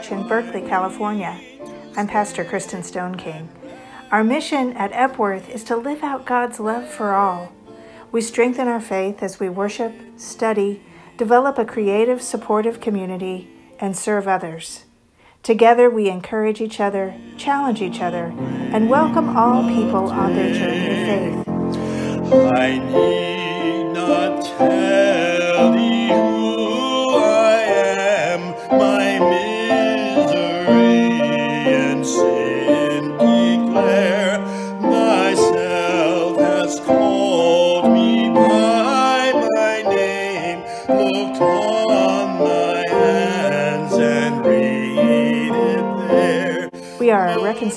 Church in Berkeley, California. I'm Pastor Kristin Stoneking. Our mission at Epworth is to live out God's love for all. We strengthen our faith as we worship, study, develop a creative, supportive community, and serve others. Together, we encourage each other, challenge each other, and welcome all people on their journey of faith. I need not tell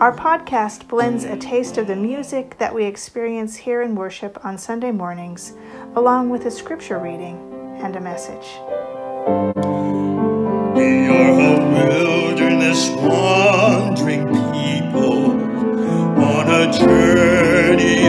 Our podcast blends a taste of the music that we experience here in worship on Sunday mornings, along with a scripture reading and a message. We are a wilderness wandering people on a journey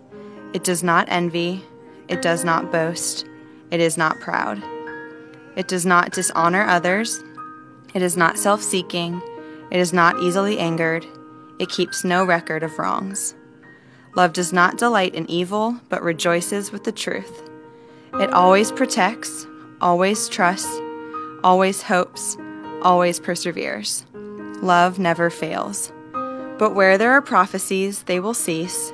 it does not envy, it does not boast, it is not proud. It does not dishonor others, it is not self seeking, it is not easily angered, it keeps no record of wrongs. Love does not delight in evil, but rejoices with the truth. It always protects, always trusts, always hopes, always perseveres. Love never fails. But where there are prophecies, they will cease.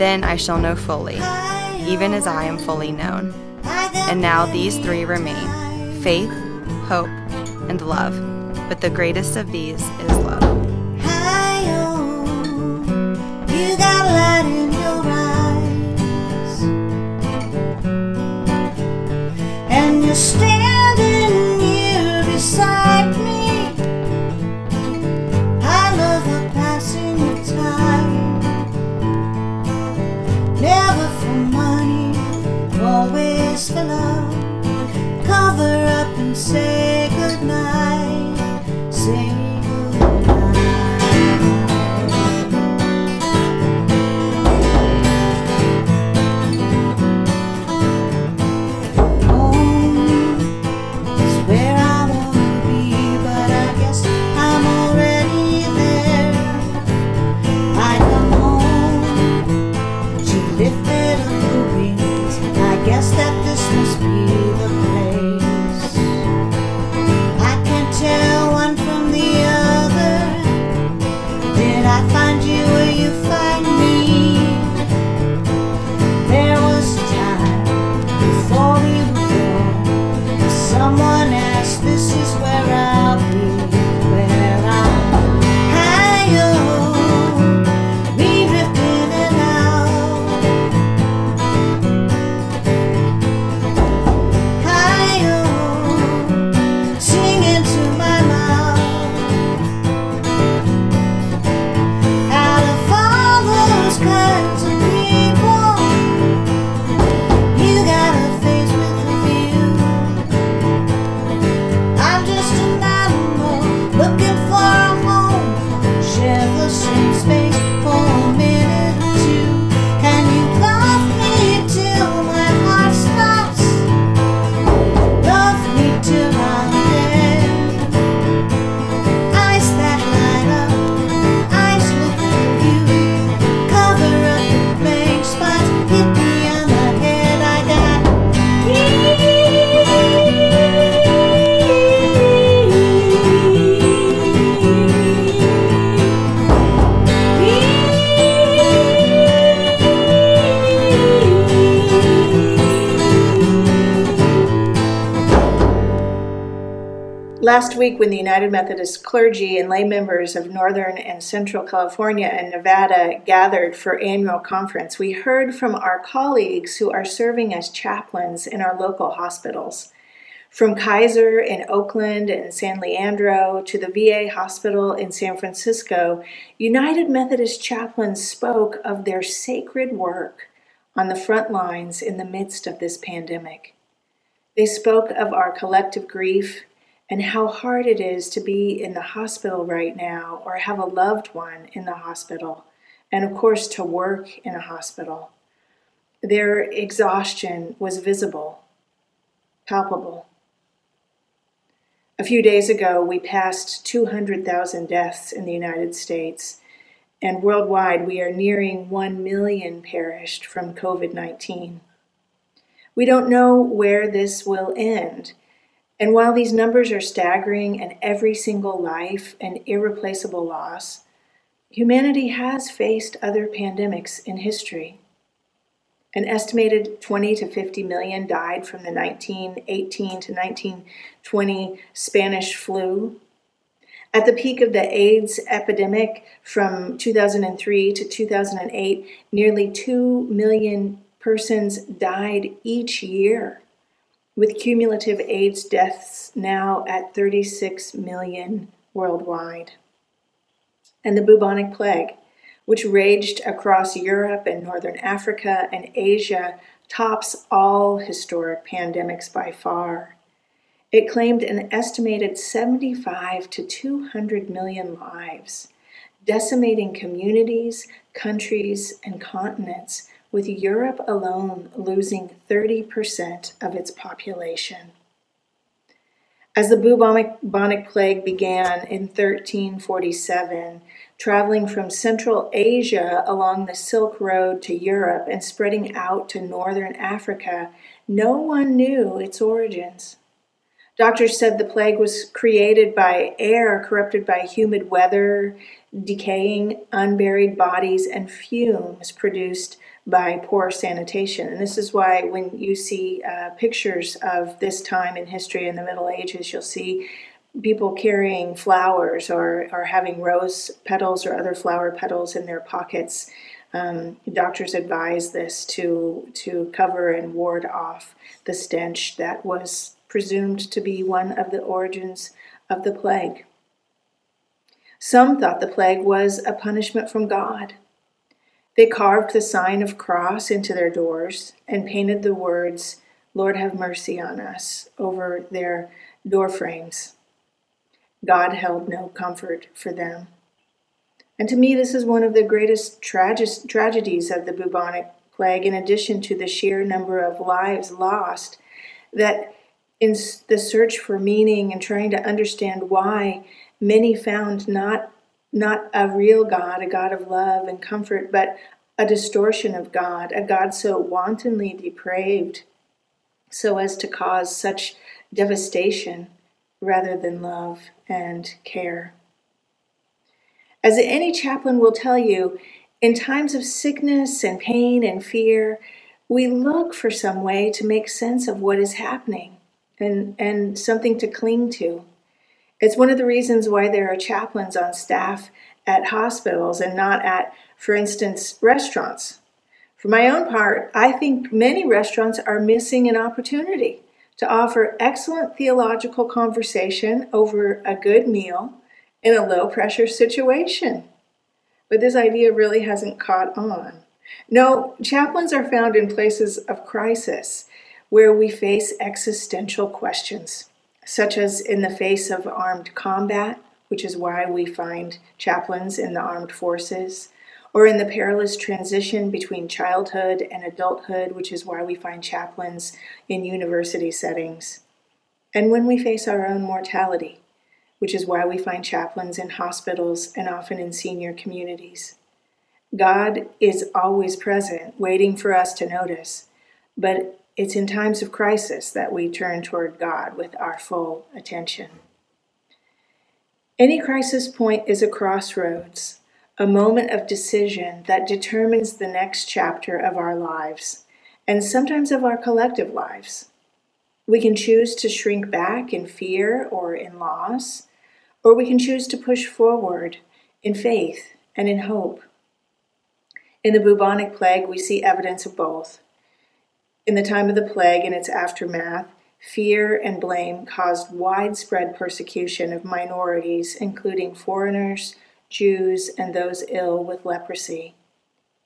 then I shall know fully, even as I am fully known. And now these three remain faith, hope, and love. But the greatest of these is love. Last week, when the United Methodist clergy and lay members of Northern and Central California and Nevada gathered for annual conference, we heard from our colleagues who are serving as chaplains in our local hospitals. From Kaiser in Oakland and San Leandro to the VA hospital in San Francisco, United Methodist chaplains spoke of their sacred work on the front lines in the midst of this pandemic. They spoke of our collective grief and how hard it is to be in the hospital right now or have a loved one in the hospital, and of course, to work in a hospital. Their exhaustion was visible, palpable. A few days ago, we passed 200,000 deaths in the United States, and worldwide, we are nearing 1 million perished from COVID 19. We don't know where this will end and while these numbers are staggering and every single life an irreplaceable loss, humanity has faced other pandemics in history. An estimated 20 to 50 million died from the 1918 to 1920 Spanish flu. At the peak of the AIDS epidemic from 2003 to 2008, nearly 2 million persons died each year with cumulative AIDS deaths now at 36 million worldwide. And the bubonic plague, which raged across Europe and northern Africa and Asia, tops all historic pandemics by far. It claimed an estimated 75 to 200 million lives, decimating communities, countries, and continents with Europe alone losing 30% of its population. As the bubonic plague began in 1347, traveling from Central Asia along the Silk Road to Europe and spreading out to northern Africa, no one knew its origins. Doctors said the plague was created by air corrupted by humid weather, decaying unburied bodies, and fumes produced by poor sanitation. And this is why when you see uh, pictures of this time in history in the Middle Ages, you'll see people carrying flowers or, or having rose petals or other flower petals in their pockets. Um, doctors advise this to, to cover and ward off the stench that was presumed to be one of the origins of the plague. Some thought the plague was a punishment from God they carved the sign of cross into their doors and painted the words, Lord have mercy on us, over their door frames. God held no comfort for them. And to me, this is one of the greatest trage- tragedies of the bubonic plague, in addition to the sheer number of lives lost, that in the search for meaning and trying to understand why, many found not not a real God, a God of love and comfort, but a distortion of God, a God so wantonly depraved so as to cause such devastation rather than love and care. As any chaplain will tell you, in times of sickness and pain and fear, we look for some way to make sense of what is happening and, and something to cling to. It's one of the reasons why there are chaplains on staff at hospitals and not at, for instance, restaurants. For my own part, I think many restaurants are missing an opportunity to offer excellent theological conversation over a good meal in a low pressure situation. But this idea really hasn't caught on. No, chaplains are found in places of crisis where we face existential questions such as in the face of armed combat, which is why we find chaplains in the armed forces, or in the perilous transition between childhood and adulthood, which is why we find chaplains in university settings, and when we face our own mortality, which is why we find chaplains in hospitals and often in senior communities. God is always present, waiting for us to notice, but it's in times of crisis that we turn toward God with our full attention. Any crisis point is a crossroads, a moment of decision that determines the next chapter of our lives, and sometimes of our collective lives. We can choose to shrink back in fear or in loss, or we can choose to push forward in faith and in hope. In the bubonic plague, we see evidence of both. In the time of the plague and its aftermath, fear and blame caused widespread persecution of minorities, including foreigners, Jews, and those ill with leprosy.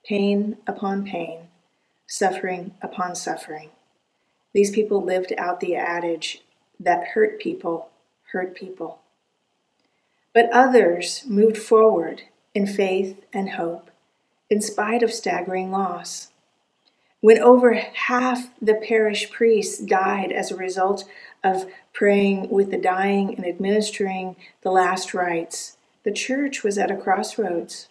Pain upon pain, suffering upon suffering. These people lived out the adage that hurt people hurt people. But others moved forward in faith and hope, in spite of staggering loss. When over half the parish priests died as a result of praying with the dying and administering the last rites, the church was at a crossroads.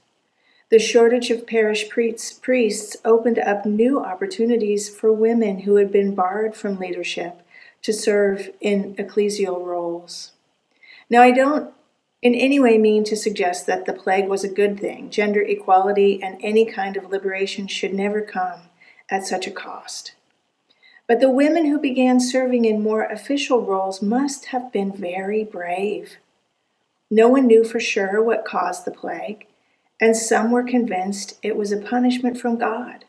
The shortage of parish priests opened up new opportunities for women who had been barred from leadership to serve in ecclesial roles. Now, I don't in any way mean to suggest that the plague was a good thing. Gender equality and any kind of liberation should never come at such a cost. But the women who began serving in more official roles must have been very brave. No one knew for sure what caused the plague, and some were convinced it was a punishment from God.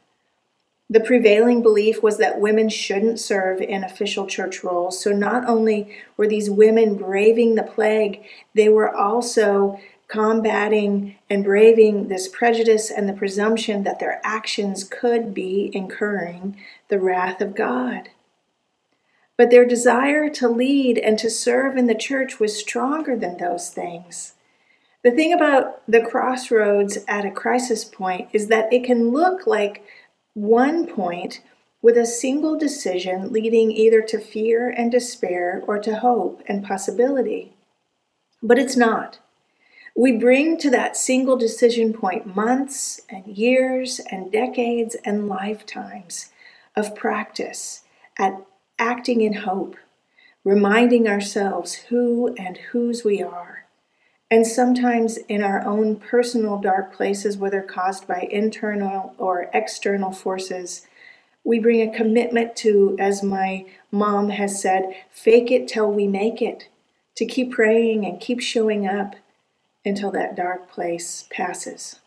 The prevailing belief was that women shouldn't serve in official church roles, so not only were these women braving the plague, they were also combating and braving this prejudice and the presumption that their actions could be incurring the wrath of God. But their desire to lead and to serve in the church was stronger than those things. The thing about the crossroads at a crisis point is that it can look like one point with a single decision leading either to fear and despair or to hope and possibility. But it's not. We bring to that single decision point months and years and decades and lifetimes of practice at acting in hope, reminding ourselves who and whose we are. And sometimes in our own personal dark places, whether caused by internal or external forces, we bring a commitment to, as my mom has said, fake it till we make it, to keep praying and keep showing up until that dark place passes.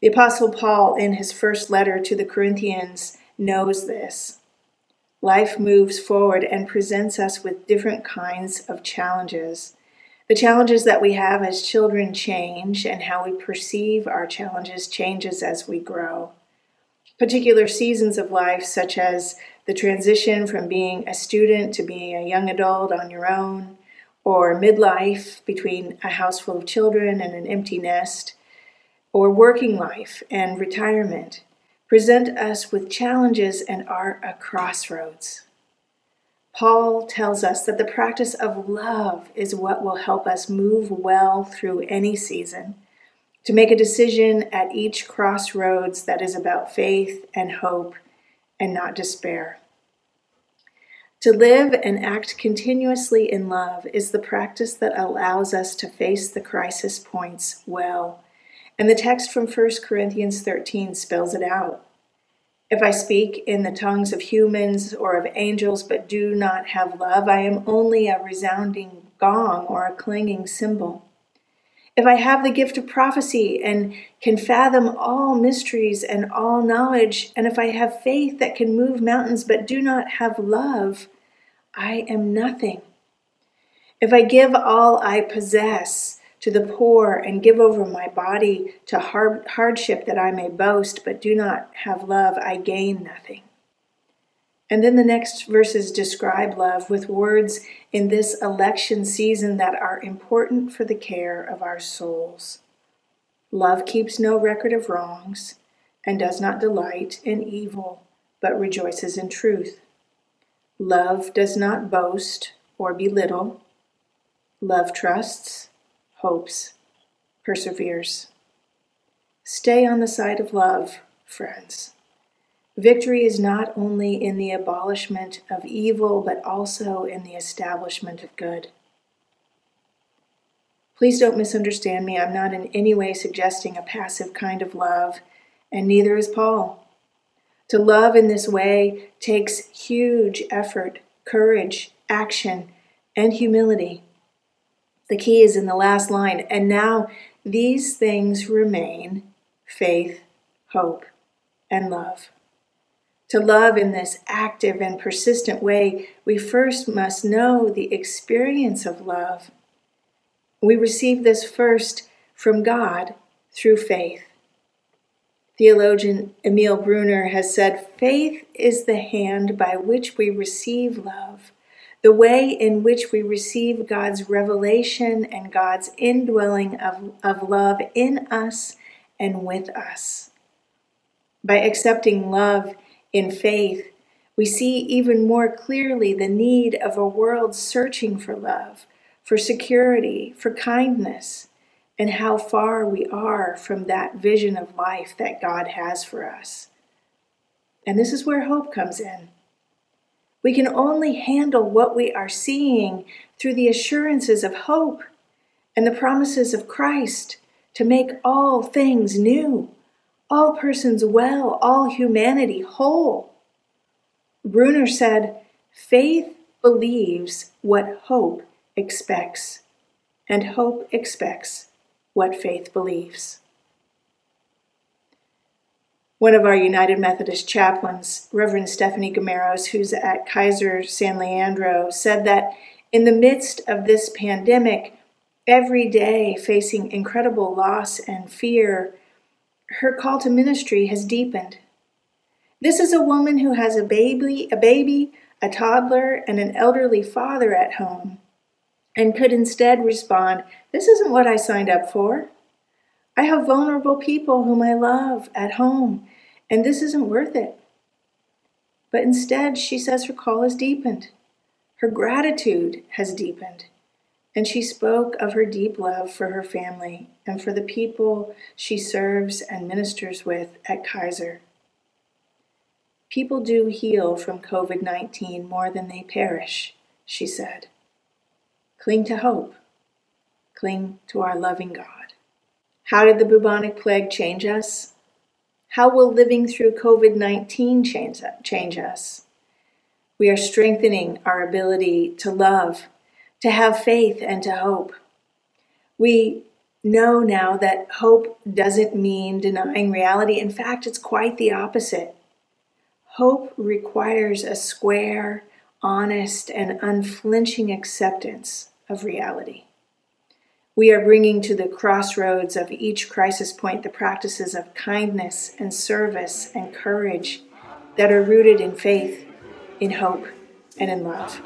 The Apostle Paul, in his first letter to the Corinthians, knows this. Life moves forward and presents us with different kinds of challenges. The challenges that we have as children change, and how we perceive our challenges changes as we grow. Particular seasons of life, such as the transition from being a student to being a young adult on your own, or midlife between a house full of children and an empty nest, or working life and retirement present us with challenges and are a crossroads. Paul tells us that the practice of love is what will help us move well through any season, to make a decision at each crossroads that is about faith and hope and not despair. To live and act continuously in love is the practice that allows us to face the crisis points well. And the text from 1 Corinthians 13 spells it out. If I speak in the tongues of humans or of angels but do not have love, I am only a resounding gong or a clanging cymbal. If I have the gift of prophecy and can fathom all mysteries and all knowledge, and if I have faith that can move mountains but do not have love, I am nothing. If I give all I possess to the poor and give over my body to hardship that I may boast but do not have love, I gain nothing. And then the next verses describe love with words in this election season that are important for the care of our souls. Love keeps no record of wrongs and does not delight in evil, but rejoices in truth. Love does not boast or belittle. Love trusts, hopes, perseveres. Stay on the side of love, friends. Victory is not only in the abolishment of evil, but also in the establishment of good. Please don't misunderstand me. I'm not in any way suggesting a passive kind of love, and neither is Paul. To love in this way takes huge effort, courage, action, and humility. The key is in the last line. And now these things remain faith, hope, and love. To love in this active and persistent way, we first must know the experience of love. We receive this first from God through faith. Theologian Emil Brunner has said faith is the hand by which we receive love, the way in which we receive God's revelation and God's indwelling of, of love in us and with us. By accepting love in faith, we see even more clearly the need of a world searching for love, for security, for kindness, and how far we are from that vision of life that God has for us. And this is where hope comes in. We can only handle what we are seeing through the assurances of hope and the promises of Christ to make all things new, all persons well, all humanity whole. Brunner said, Faith believes what hope expects, and hope expects what faith believes. One of our United Methodist chaplains, Reverend Stephanie Gameros, who's at Kaiser San Leandro, said that in the midst of this pandemic, every day facing incredible loss and fear, her call to ministry has deepened. This is a woman who has a baby, a baby, a toddler, and an elderly father at home, and could instead respond, This isn't what I signed up for. I have vulnerable people whom I love at home, and this isn't worth it. But instead, she says her call has deepened. Her gratitude has deepened. And she spoke of her deep love for her family and for the people she serves and ministers with at Kaiser. People do heal from COVID 19 more than they perish, she said. Cling to hope. Cling to our loving God. How did the bubonic plague change us? How will living through COVID 19 change, change us? We are strengthening our ability to love, to have faith, and to hope. We know now that hope doesn't mean denying reality. In fact, it's quite the opposite. Hope requires a square, honest, and unflinching acceptance of reality. We are bringing to the crossroads of each crisis point the practices of kindness and service and courage that are rooted in faith, in hope, and in love.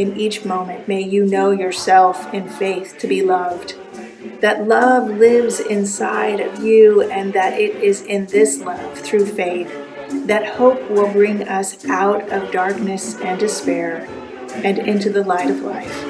In each moment, may you know yourself in faith to be loved, that love lives inside of you, and that it is in this love, through faith, that hope will bring us out of darkness and despair and into the light of life.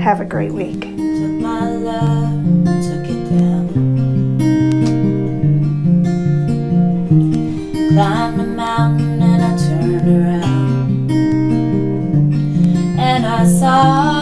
Have a great week. Climbed a mountain and I turned around. And I saw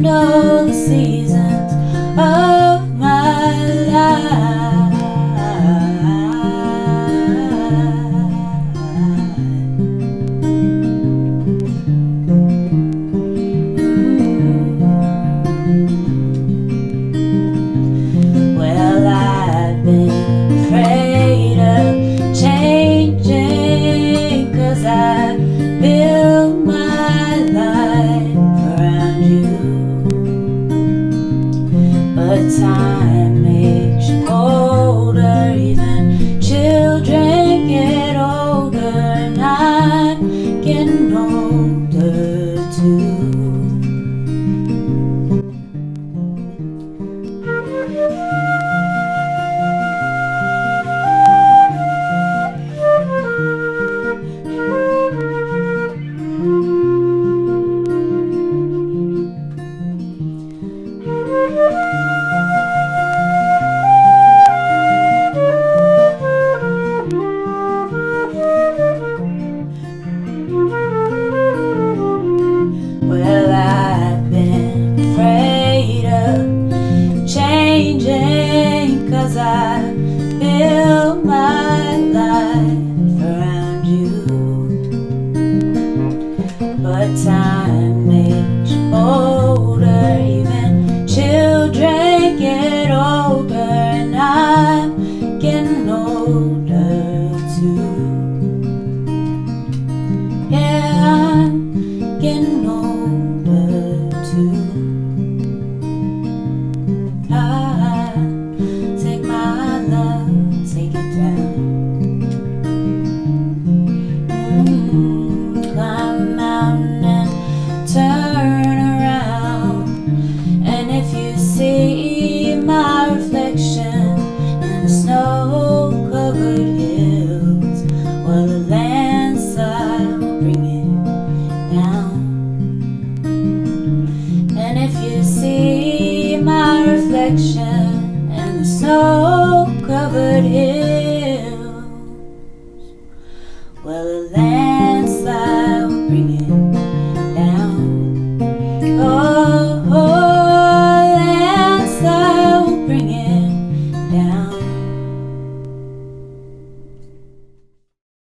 know the seasons oh,